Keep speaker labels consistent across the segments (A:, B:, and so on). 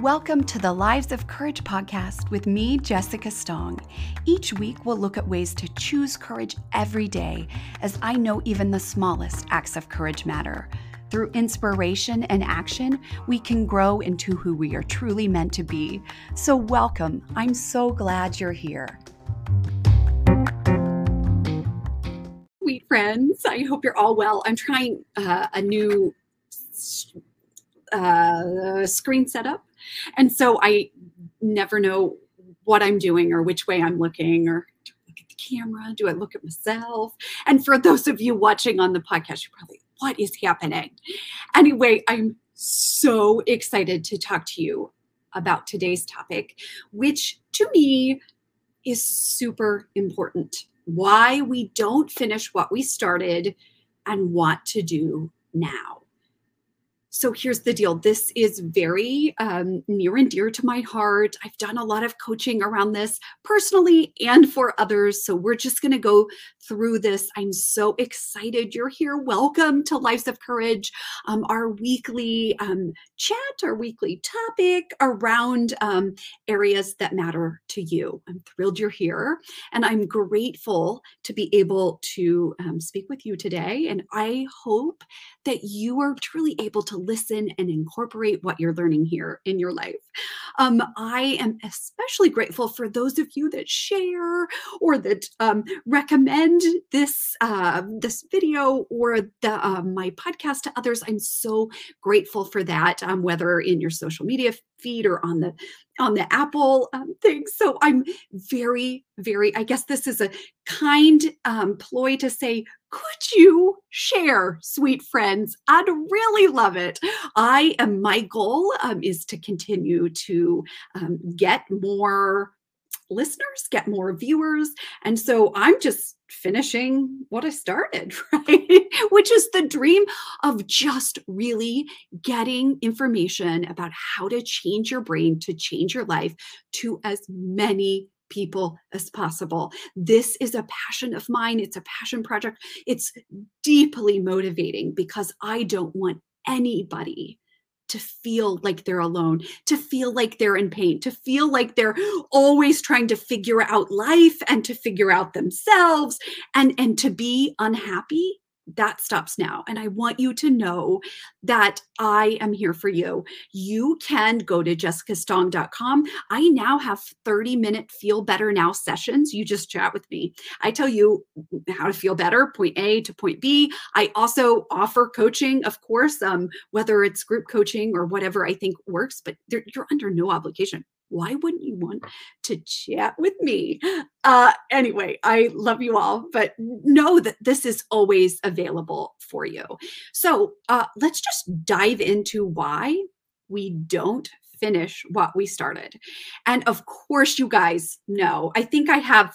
A: Welcome to the Lives of Courage podcast with me, Jessica Stong. Each week, we'll look at ways to choose courage every day, as I know even the smallest acts of courage matter. Through inspiration and action, we can grow into who we are truly meant to be. So, welcome. I'm so glad you're here. Sweet friends, I hope you're all well. I'm trying uh, a new uh, screen setup. And so I never know what I'm doing or which way I'm looking or do I look at the camera? Do I look at myself? And for those of you watching on the podcast, you're probably, what is happening? Anyway, I'm so excited to talk to you about today's topic, which to me is super important. Why we don't finish what we started and what to do now. So here's the deal. This is very um, near and dear to my heart. I've done a lot of coaching around this personally and for others. So we're just going to go through this. I'm so excited you're here. Welcome to Lives of Courage, um, our weekly um, chat, our weekly topic around um, areas that matter to you. I'm thrilled you're here. And I'm grateful to be able to um, speak with you today. And I hope that you are truly able to listen and incorporate what you're learning here in your life. Um, I am especially grateful for those of you that share or that um, recommend this uh, this video or the uh, my podcast to others. I'm so grateful for that, um, whether in your social media feed or on the on the Apple um, thing. So I'm very, very, I guess this is a kind um, ploy to say, could you share, sweet friends? I'd really love it. I am, my goal um, is to continue to um, get more listeners, get more viewers. And so I'm just finishing what I started, right? Which is the dream of just really getting information about how to change your brain to change your life to as many people as possible. This is a passion of mine. It's a passion project. It's deeply motivating because I don't want anybody to feel like they're alone, to feel like they're in pain, to feel like they're always trying to figure out life and to figure out themselves and and to be unhappy that stops now. And I want you to know that I am here for you. You can go to jessicastong.com. I now have 30 minute feel better now sessions. You just chat with me. I tell you how to feel better, point A to point B. I also offer coaching, of course, um, whether it's group coaching or whatever I think works, but you're under no obligation why wouldn't you want to chat with me? Uh, anyway, I love you all, but know that this is always available for you. So uh, let's just dive into why we don't finish what we started. And of course, you guys know, I think I have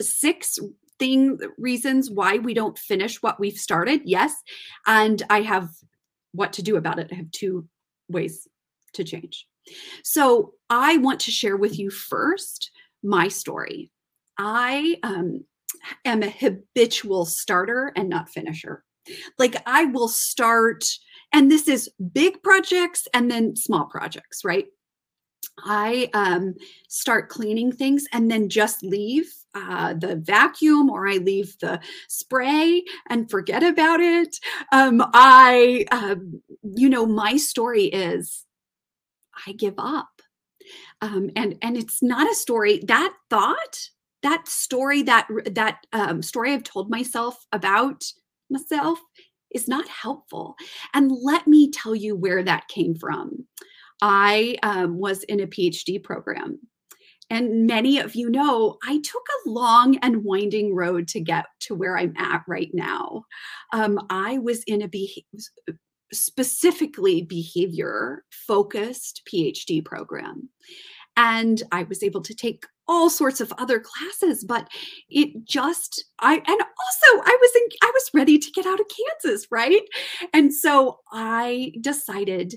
A: six thing reasons why we don't finish what we've started. Yes. And I have what to do about it. I have two ways to change. So I want to share with you first my story. I um, am a habitual starter and not finisher. Like I will start, and this is big projects and then small projects, right? I um, start cleaning things and then just leave uh, the vacuum or I leave the spray and forget about it. Um, I, uh, you know, my story is I give up. Um, and and it's not a story that thought that story that that um, story I've told myself about myself is not helpful. And let me tell you where that came from. I um, was in a PhD program. And many of you know I took a long and winding road to get to where I'm at right now. Um, I was in a be- specifically behavior focused PhD program. And I was able to take all sorts of other classes, but it just I and also I was in I was ready to get out of Kansas, right? And so I decided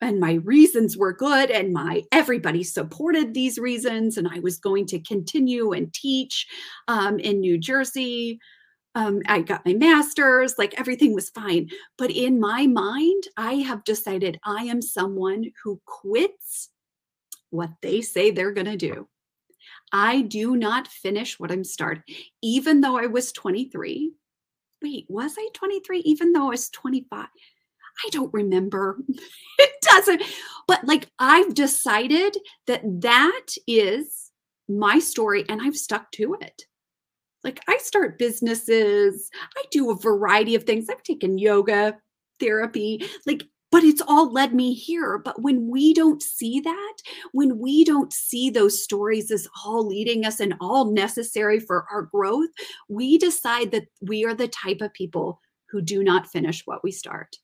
A: and my reasons were good and my everybody supported these reasons and i was going to continue and teach um, in new jersey um, I got my master's, like everything was fine. But in my mind, I have decided I am someone who quits what they say they're going to do. I do not finish what I'm starting, even though I was 23. Wait, was I 23? Even though I was 25? I don't remember. it doesn't. But like, I've decided that that is my story and I've stuck to it. Like, I start businesses, I do a variety of things. I've taken yoga, therapy. Like, but it's all led me here. But when we don't see that, when we don't see those stories as all leading us and all necessary for our growth, we decide that we are the type of people who do not finish what we start.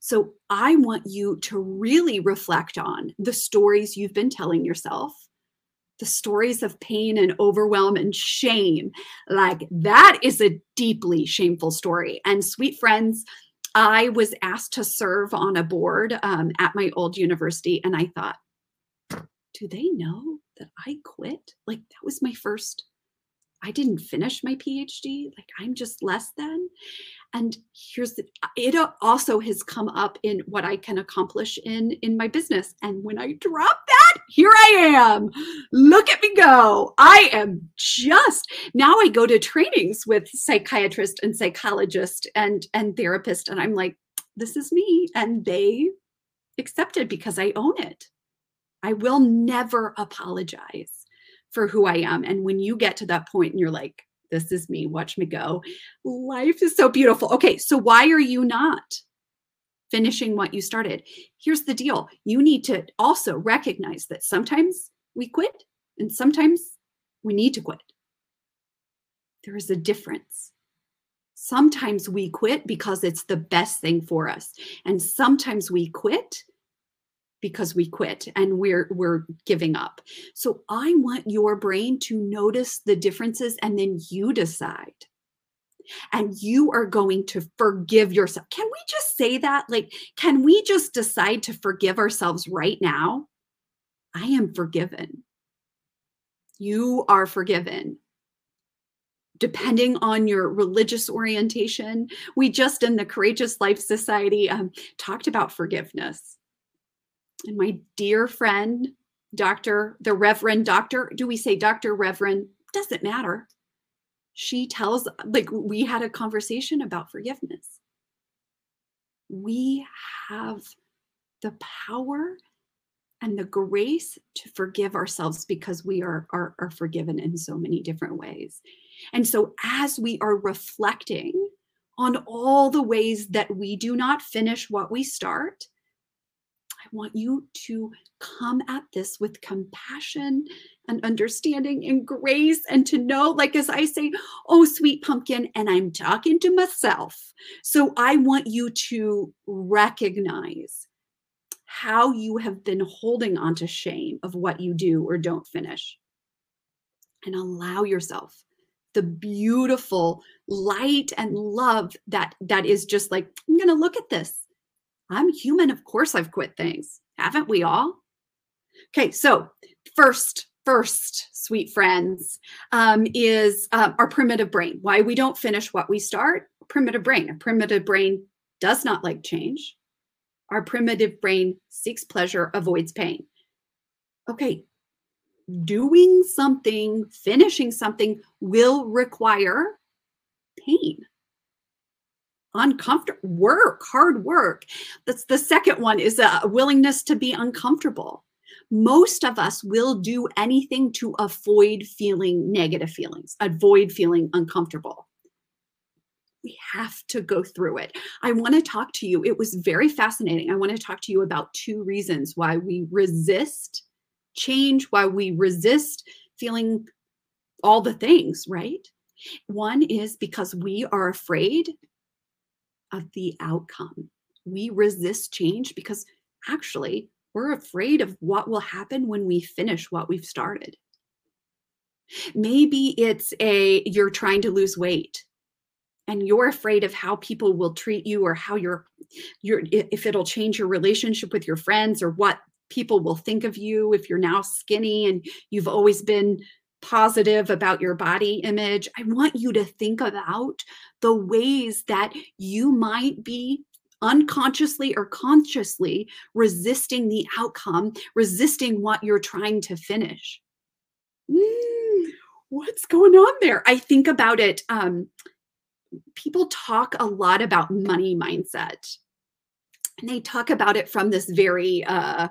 A: So I want you to really reflect on the stories you've been telling yourself, the stories of pain and overwhelm and shame. Like that is a deeply shameful story. And sweet friends, I was asked to serve on a board um, at my old university, and I thought, do they know that I quit? Like, that was my first, I didn't finish my PhD. Like, I'm just less than. And here's the, uh, it also has come up in what I can accomplish in in my business. And when I drop that, here I am. Look at me go. I am just now I go to trainings with psychiatrists and psychologists and and therapists and I'm like this is me and they accept it because I own it. I will never apologize for who I am. And when you get to that point and you're like, this is me, watch me go. Life is so beautiful. Okay, so why are you not finishing what you started? Here's the deal you need to also recognize that sometimes we quit and sometimes we need to quit. There is a difference. Sometimes we quit because it's the best thing for us. And sometimes we quit because we quit and we're we're giving up. So I want your brain to notice the differences and then you decide. And you are going to forgive yourself. Can we just say that? Like can we just decide to forgive ourselves right now? I am forgiven. You are forgiven depending on your religious orientation. We just in the Courageous Life Society um, talked about forgiveness and my dear friend, Dr. the Reverend Doctor, do we say Dr. Reverend? Doesn't matter. She tells, like, we had a conversation about forgiveness. We have the power and the grace to forgive ourselves because we are, are, are forgiven in so many different ways. And so, as we are reflecting on all the ways that we do not finish what we start, I want you to come at this with compassion and understanding and grace and to know, like as I say, oh, sweet pumpkin, and I'm talking to myself. So I want you to recognize how you have been holding on to shame of what you do or don't finish and allow yourself the beautiful light and love that that is just like i'm going to look at this I'm human. Of course, I've quit things. Haven't we all? Okay, so first, first, sweet friends, um, is uh, our primitive brain. Why we don't finish what we start? Primitive brain. A primitive brain does not like change. Our primitive brain seeks pleasure, avoids pain. Okay, doing something, finishing something will require pain uncomfortable work hard work. That's the second one is a willingness to be uncomfortable. Most of us will do anything to avoid feeling negative feelings avoid feeling uncomfortable. We have to go through it. I want to talk to you. It was very fascinating. I want to talk to you about two reasons why we resist change why we resist feeling all the things right? One is because we are afraid of the outcome. We resist change because actually we're afraid of what will happen when we finish what we've started. Maybe it's a you're trying to lose weight and you're afraid of how people will treat you or how you're you're if it'll change your relationship with your friends or what people will think of you if you're now skinny and you've always been positive about your body image, I want you to think about the ways that you might be unconsciously or consciously resisting the outcome, resisting what you're trying to finish. Mm, what's going on there? I think about it. Um, people talk a lot about money mindset, and they talk about it from this very, uh,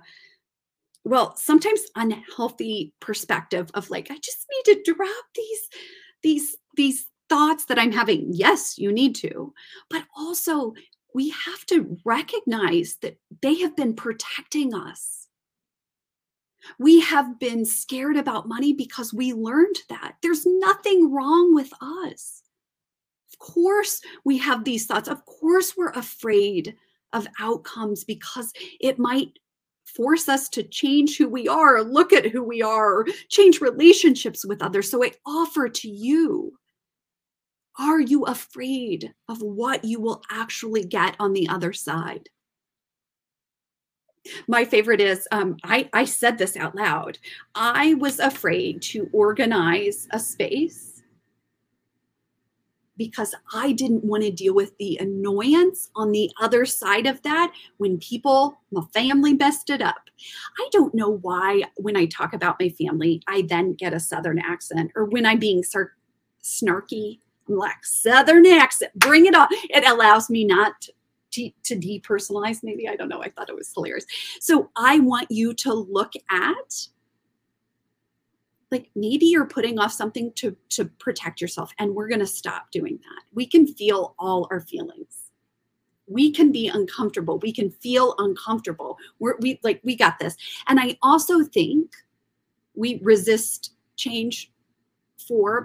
A: well, sometimes unhealthy perspective of like, I just need to drop these, these, these thoughts that I'm having. Yes, you need to, but also we have to recognize that they have been protecting us. We have been scared about money because we learned that. There's nothing wrong with us. Of course, we have these thoughts. Of course, we're afraid of outcomes because it might force us to change who we are, look at who we are, change relationships with others. So I offer to you are you afraid of what you will actually get on the other side? My favorite is um, I, I said this out loud. I was afraid to organize a space because I didn't want to deal with the annoyance on the other side of that when people, my family messed it up. I don't know why when I talk about my family, I then get a Southern accent or when I'm being snarky like Southern accent. Bring it on. It allows me not to, to depersonalize, maybe. I don't know. I thought it was hilarious. So I want you to look at like maybe you're putting off something to to protect yourself and we're going to stop doing that we can feel all our feelings we can be uncomfortable we can feel uncomfortable we're we like we got this and i also think we resist change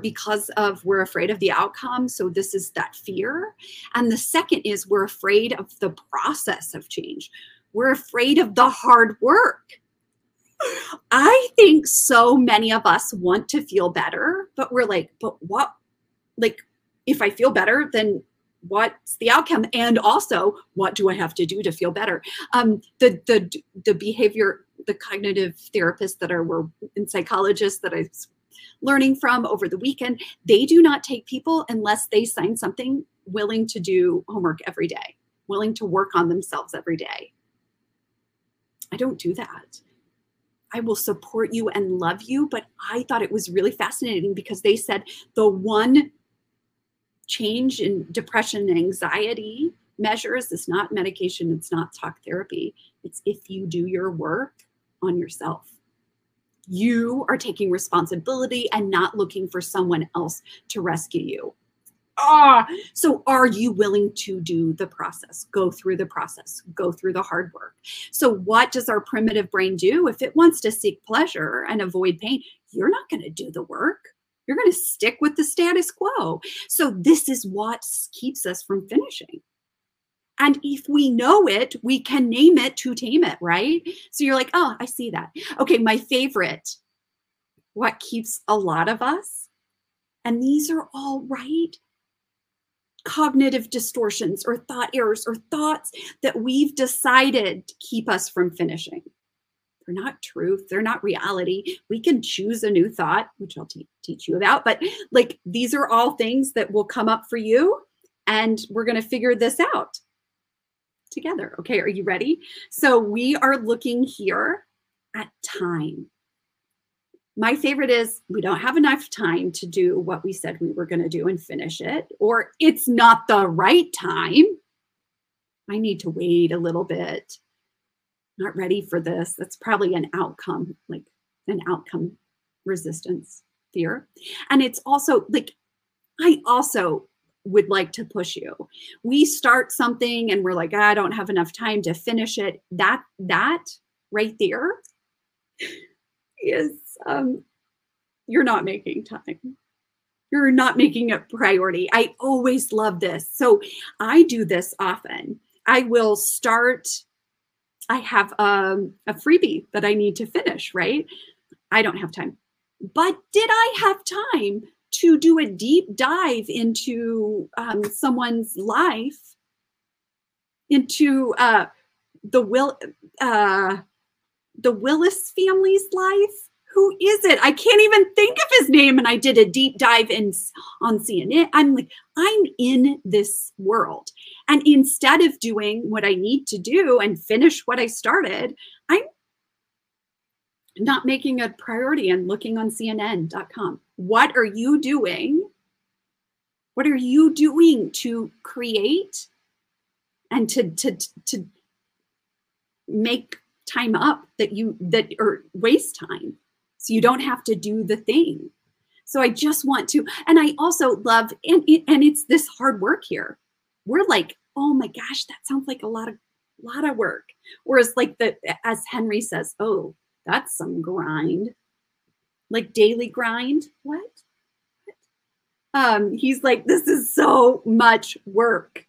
A: because of we're afraid of the outcome. So this is that fear. And the second is we're afraid of the process of change. We're afraid of the hard work. I think so many of us want to feel better, but we're like, but what? Like, if I feel better, then what's the outcome? And also, what do I have to do to feel better? Um, the the the behavior, the cognitive therapists that are were and psychologists that I learning from over the weekend. They do not take people unless they sign something willing to do homework every day, willing to work on themselves every day. I don't do that. I will support you and love you, but I thought it was really fascinating because they said the one change in depression and anxiety measures is not medication, it's not talk therapy. It's if you do your work on yourself you are taking responsibility and not looking for someone else to rescue you. Ah, so are you willing to do the process, go through the process, go through the hard work? So, what does our primitive brain do? If it wants to seek pleasure and avoid pain, you're not going to do the work. You're going to stick with the status quo. So, this is what keeps us from finishing. And if we know it, we can name it to tame it, right? So you're like, oh, I see that. Okay, my favorite, what keeps a lot of us, and these are all right cognitive distortions or thought errors or thoughts that we've decided to keep us from finishing. They're not truth, they're not reality. We can choose a new thought, which I'll teach you about, but like these are all things that will come up for you, and we're going to figure this out together. Okay, are you ready? So we are looking here at time. My favorite is we don't have enough time to do what we said we were going to do and finish it, or it's not the right time. I need to wait a little bit. Not ready for this. That's probably an outcome, like an outcome resistance fear. And it's also like, I also would like to push you. We start something and we're like, I don't have enough time to finish it. That that right there is um you're not making time. You're not making a priority. I always love this. So I do this often. I will start I have um, a freebie that I need to finish, right? I don't have time. But did I have time to do a deep dive into um, someone's life, into uh, the will uh, the Willis family's life, who is it? I can't even think of his name. And I did a deep dive in on CNN. I'm like, I'm in this world. And instead of doing what I need to do and finish what I started, I'm not making a priority and looking on CNN.com. What are you doing? What are you doing to create and to to to make time up that you that or waste time so you don't have to do the thing so i just want to and i also love and, and it's this hard work here we're like oh my gosh that sounds like a lot of lot of work whereas like the as henry says oh that's some grind like daily grind what um he's like this is so much work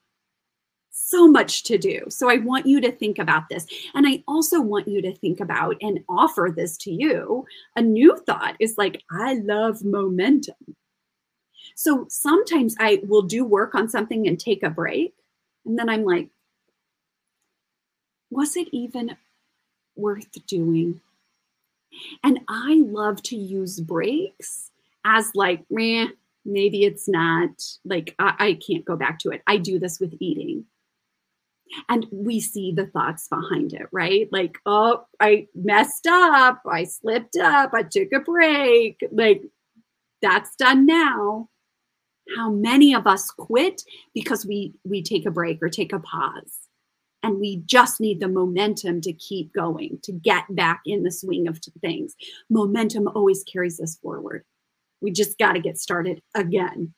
A: so much to do. So I want you to think about this. And I also want you to think about and offer this to you. A new thought is like, I love momentum. So sometimes I will do work on something and take a break. And then I'm like, was it even worth doing? And I love to use breaks as like, meh, maybe it's not like I, I, can't go back to it. I do this with eating and we see the thoughts behind it, right? Like, oh, I messed up, I slipped up, I took a break. Like, that's done now. How many of us quit because we we take a break or take a pause? And we just need the momentum to keep going, to get back in the swing of things. Momentum always carries us forward. We just got to get started again.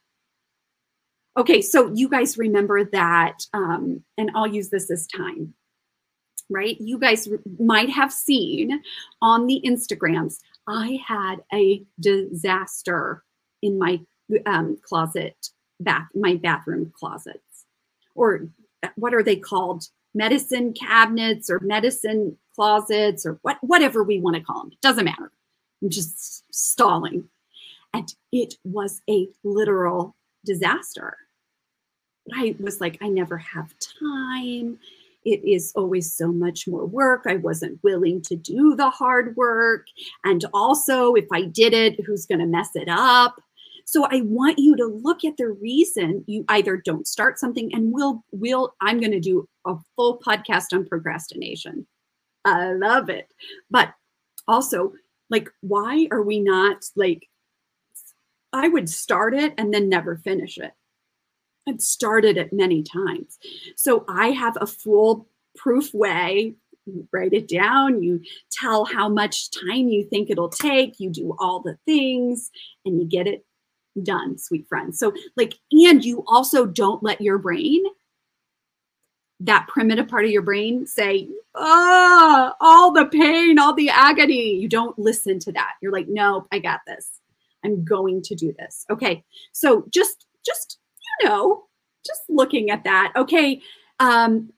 A: Okay, so you guys remember that, um, and I'll use this as time, right? You guys might have seen on the Instagrams, I had a disaster in my um, closet, bath, my bathroom closets, or what are they called? Medicine cabinets or medicine closets or what, whatever we want to call them. It doesn't matter. I'm just stalling. And it was a literal disaster. I was like, I never have time. It is always so much more work. I wasn't willing to do the hard work. And also, if I did it, who's going to mess it up? So I want you to look at the reason you either don't start something and we'll we'll I'm going to do a full podcast on procrastination. I love it. But also like why are we not like I would start it and then never finish it. I've started it many times. So I have a foolproof way. You write it down, you tell how much time you think it'll take, you do all the things, and you get it done, sweet friends. So, like, and you also don't let your brain, that primitive part of your brain, say, oh, all the pain, all the agony. You don't listen to that. You're like, no, I got this. I'm going to do this. Okay. So just, just you know, just looking at that, okay, um,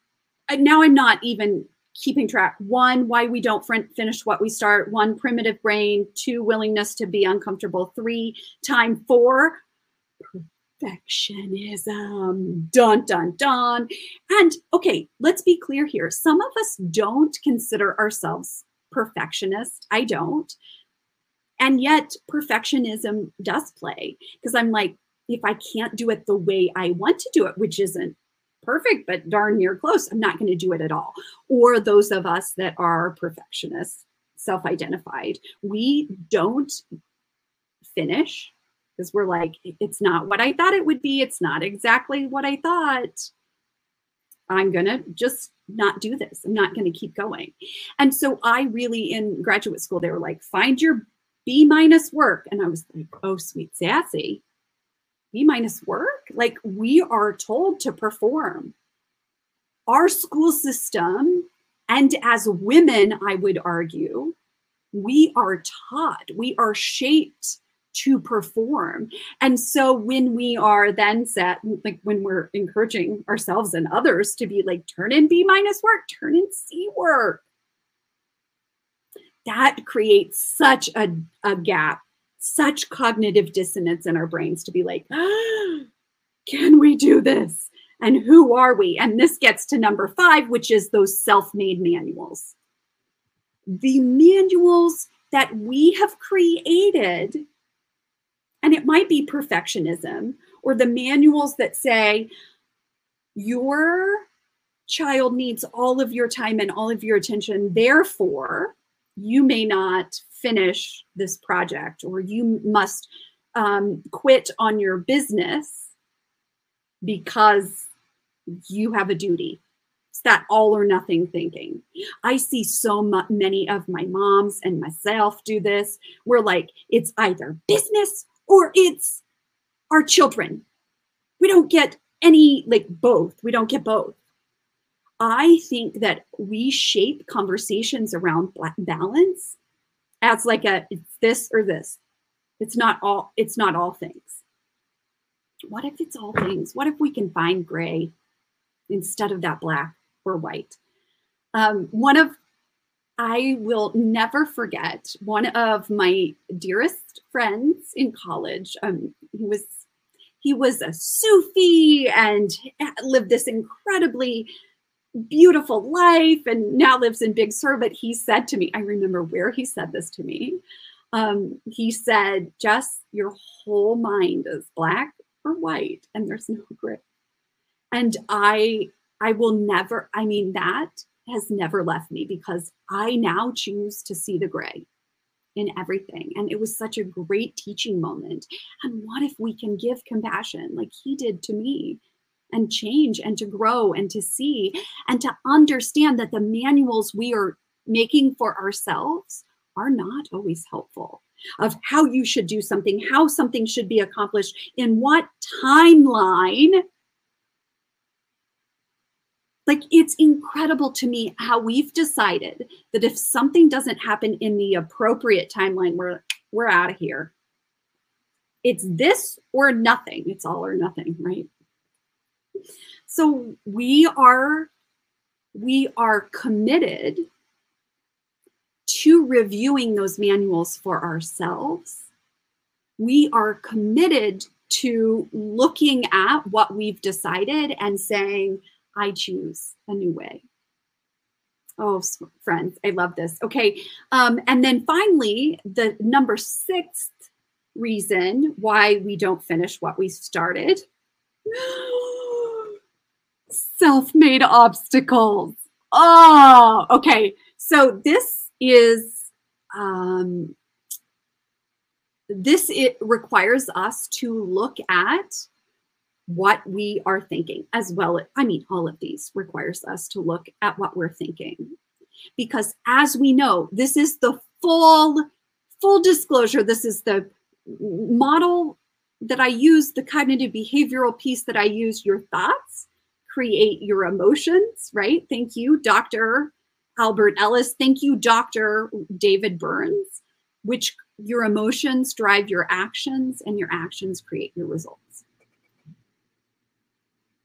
A: now I'm not even keeping track. One, why we don't finish what we start. One, primitive brain. Two, willingness to be uncomfortable. Three, time. Four, perfectionism. Dun, dun, dun. And okay, let's be clear here. Some of us don't consider ourselves perfectionists. I don't. And yet, perfectionism does play because I'm like, if I can't do it the way I want to do it, which isn't perfect, but darn near close, I'm not going to do it at all. Or those of us that are perfectionists, self identified, we don't finish because we're like, it's not what I thought it would be. It's not exactly what I thought. I'm going to just not do this. I'm not going to keep going. And so I really, in graduate school, they were like, find your B minus work. And I was like, oh, sweet sassy. B minus work. Like we are told to perform. Our school system, and as women, I would argue, we are taught, we are shaped to perform. And so when we are then set, like when we're encouraging ourselves and others to be like, turn in B minus work, turn in C work, that creates such a, a gap such cognitive dissonance in our brains to be like, can we do this? And who are we? And this gets to number five, which is those self made manuals. The manuals that we have created, and it might be perfectionism or the manuals that say your child needs all of your time and all of your attention. Therefore, you may not finish this project or you must um, quit on your business because you have a duty. It's that all or nothing thinking. I see so many of my moms and myself do this. We're like, it's either business or it's our children. We don't get any, like both. We don't get both. I think that we shape conversations around balance as like a it's this or this. It's not all it's not all things. What if it's all things? What if we can find gray instead of that black or white? Um, one of I will never forget one of my dearest friends in college. Um, he was he was a Sufi and lived this incredibly beautiful life and now lives in Big Sur. But he said to me, I remember where he said this to me. Um, he said, Jess, your whole mind is black or white and there's no gray. And I I will never, I mean, that has never left me because I now choose to see the gray in everything. And it was such a great teaching moment. And what if we can give compassion like he did to me and change and to grow and to see and to understand that the manuals we are making for ourselves are not always helpful of how you should do something, how something should be accomplished, in what timeline. Like it's incredible to me how we've decided that if something doesn't happen in the appropriate timeline, we're we're out of here. It's this or nothing. It's all or nothing, right? So we are we are committed to reviewing those manuals for ourselves. We are committed to looking at what we've decided and saying, I choose a new way. Oh, friends, I love this. Okay. Um, and then finally, the number sixth reason why we don't finish what we started self made obstacles. Oh, okay. So this is, um, this it requires us to look at what we are thinking as well. I mean, all of these requires us to look at what we're thinking. Because as we know, this is the full, full disclosure. This is the model that I use, the cognitive behavioral piece that I use, your thoughts create your emotions, right? Thank you, Dr. Albert Ellis. Thank you, Dr. David Burns, which your emotions drive your actions and your actions create your results.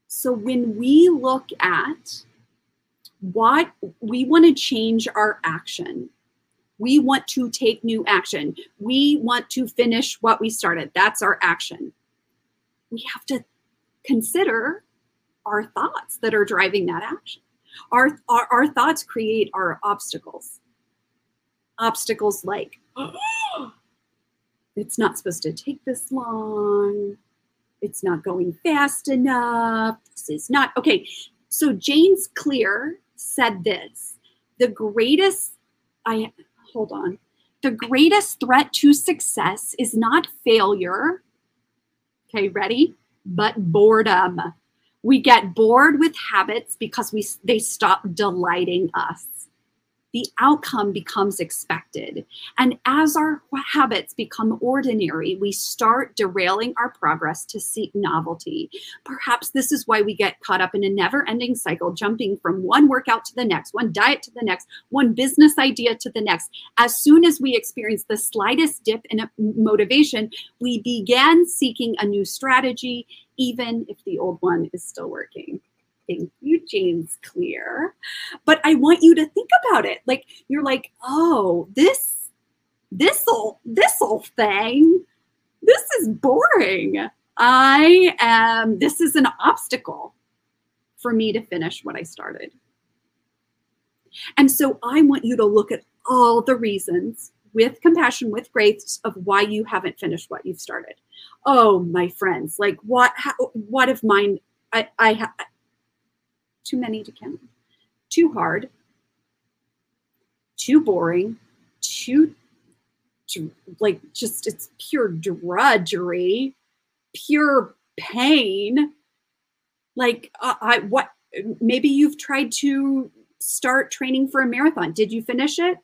A: So when we look at what we want to change our action, we want to take new action. We want to finish what we started. That's our action. We have to consider our thoughts that are driving that action. Our, our, our thoughts create our obstacles. Obstacles like, it's not supposed to take this long. It's not going fast enough. This is not, okay. So James Clear said this the greatest, I, hold on, the greatest threat to success is not failure. Okay, ready? But boredom. We get bored with habits because we they stop delighting us the outcome becomes expected. And as our habits become ordinary, we start derailing our progress to seek novelty. Perhaps this is why we get caught up in a never ending cycle, jumping from one workout to the next, one diet to the next, one business idea to the next. As soon as we experience the slightest dip in motivation, we begin seeking a new strategy, even if the old one is still working. Thank you, James Clear. But I want you to think about it. Like you're like, oh, this, this'll, this'll thing, this is boring. I am, this is an obstacle for me to finish what I started. And so I want you to look at all the reasons with compassion, with grace of why you haven't finished what you've started. Oh, my friends, like what? How, what if mine? I, I have too many to count, too hard, too boring, too, too like just it's pure drudgery, pure pain. Like uh, I what? Maybe you've tried to start training for a marathon. Did you finish it?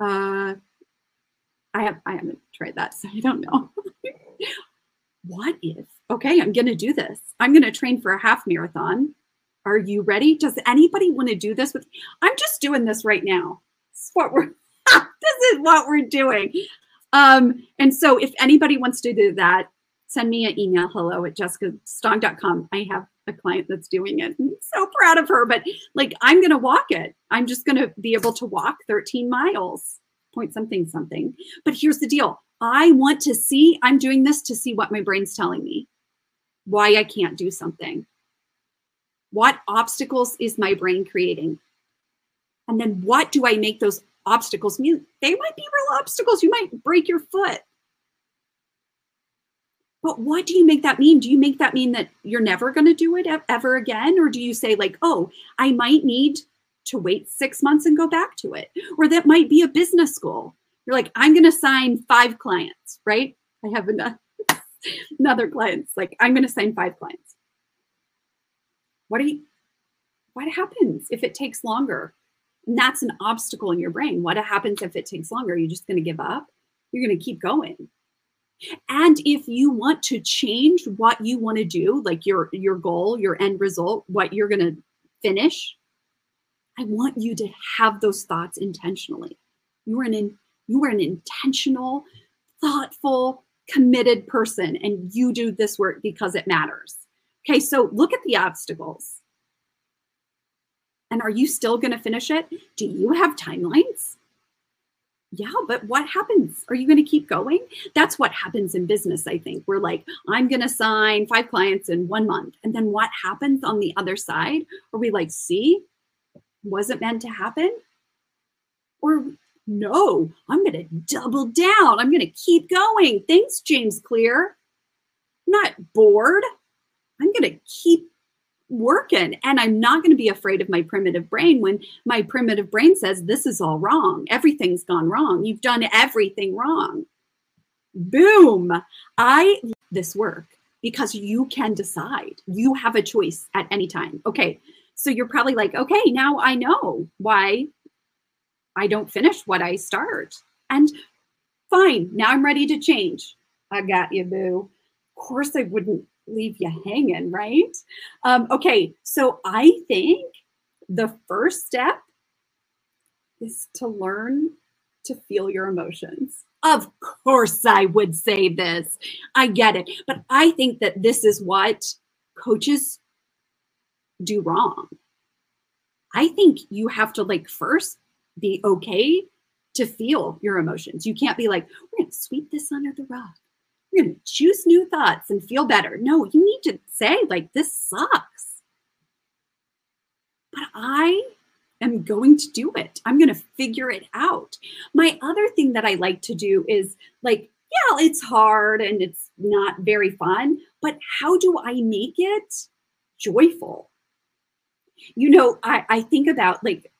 A: Uh, I have I haven't tried that, so I don't know. What if? Okay, I'm going to do this. I'm going to train for a half marathon. Are you ready? Does anybody want to do this with? I'm just doing this right now. This is what we're. this is what we're doing. Um, and so, if anybody wants to do that, send me an email. Hello at jessicastong.com. I have a client that's doing it. I'm so proud of her. But like, I'm to walk it. I'm just to be able to walk 13 miles, point something something. But here's the deal. I want to see. I'm doing this to see what my brain's telling me. Why I can't do something. What obstacles is my brain creating? And then what do I make those obstacles mean? They might be real obstacles. You might break your foot. But what do you make that mean? Do you make that mean that you're never going to do it ever again? Or do you say, like, oh, I might need to wait six months and go back to it? Or that might be a business school. You're like, I'm going to sign five clients, right? I have enough, another clients, like, I'm going to sign five clients. What do you what happens if it takes longer? And that's an obstacle in your brain. What happens if it takes longer? You're just going to give up? You're going to keep going. And if you want to change what you want to do like your your goal your end result what you're going to finish i want you to have those thoughts intentionally. You are an you are an intentional thoughtful committed person and you do this work because it matters Okay, so look at the obstacles. And are you still going to finish it? Do you have timelines? Yeah, but what happens? Are you going to keep going? That's what happens in business, I think. We're like, I'm going to sign five clients in one month. And then what happens on the other side? Are we like, see, was it meant to happen? Or no, I'm going to double down. I'm going to keep going. Thanks, James Clear. I'm not bored. I'm going to keep working and I'm not going to be afraid of my primitive brain when my primitive brain says, This is all wrong. Everything's gone wrong. You've done everything wrong. Boom. I this work because you can decide. You have a choice at any time. Okay. So you're probably like, okay, now I know why I don't finish what I start. And fine, now I'm ready to change. I got you, boo. Of course, I wouldn't leave you hanging, right? Um, okay, so I think the first step is to learn to feel your emotions. Of course, I would say this. I get it. But I think that this is what coaches do wrong. I think you have to, like, first be okay to feel your emotions. You can't be like, we're going to sweep this under the rug you're going to choose new thoughts and feel better. No, you need to say, like, this sucks. But I am going to do it. I'm going to figure it out. My other thing that I like to do is like, yeah, it's hard and it's not very fun, but how do I make it joyful? You know, I, I think about like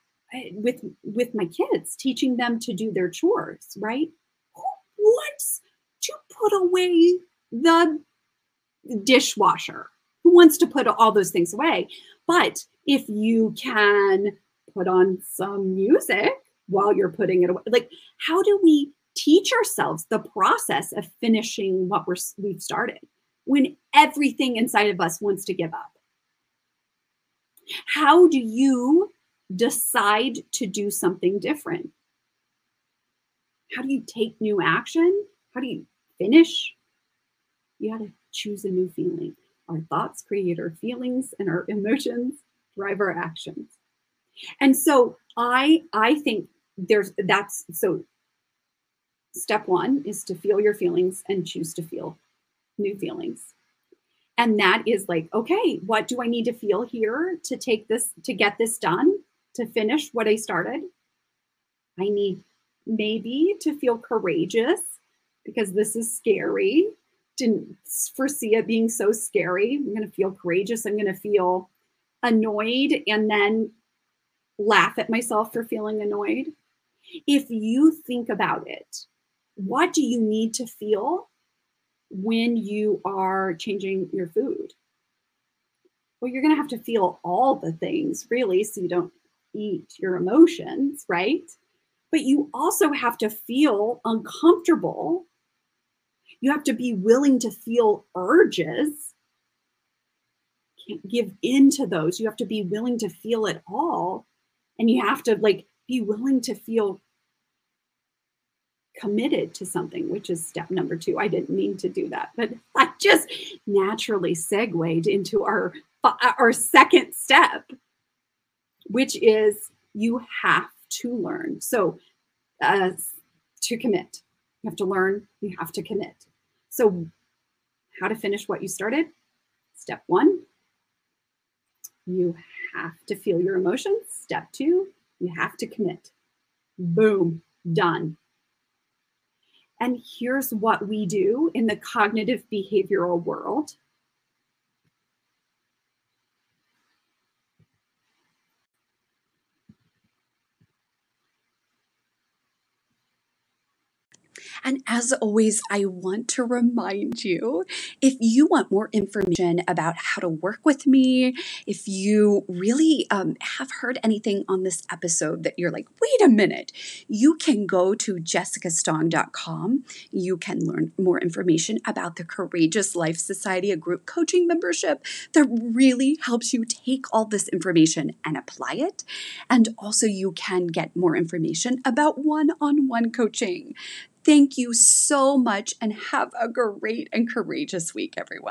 A: with with my kids, teaching them to do their chores, right? Who wants to put away the dishwasher? Who wants to put all those things away? But if you can put on some music while you're putting it away, like how do we teach ourselves the process of finishing what we're we've started when everything inside of us wants to give up? How do you decide to do something different? How do you take new action? How do you finish, you got to choose a new feeling. Our thoughts create our feelings and our emotions drive our actions. And so I I think there's that's so step 1 is to feel your feelings and choose to feel new feelings. And that is like, okay, what do I need to feel here to take this to get this done, to finish what I started? I need maybe to feel courageous because this is scary. Didn't foresee it being so scary. I'm going to feel courageous. I'm going to feel annoyed and then laugh at myself for feeling annoyed. If you think about it, what do you need to feel when you are changing your food? Well, you're going to have to feel all the things, really, so you don't eat your emotions, right? But you also have to feel uncomfortable. You have to be willing to feel urges. Can't give in to those. You have to be willing to feel it all. And you have to like be willing to feel committed to something, which is step number two. I didn't mean to do that, but I just naturally segued into our uh, our second step, which is you have to learn. So, uh, to commit, you have to learn. You have to commit. So, how to finish what you started? Step one, you have to feel your emotions. Step two, you have to commit. Boom, done. And here's what we do in the cognitive behavioral world
B: And as always, I want to remind you if you want more information about how to work with me, if you really um, have heard anything on this episode that you're like, wait a minute, you can go to jessicastong.com. You can learn more information about the Courageous Life Society, a group coaching membership that really helps you take all this information and apply it. And also, you can get more information about one on one coaching. Thank you so much and have a great and courageous week, everyone.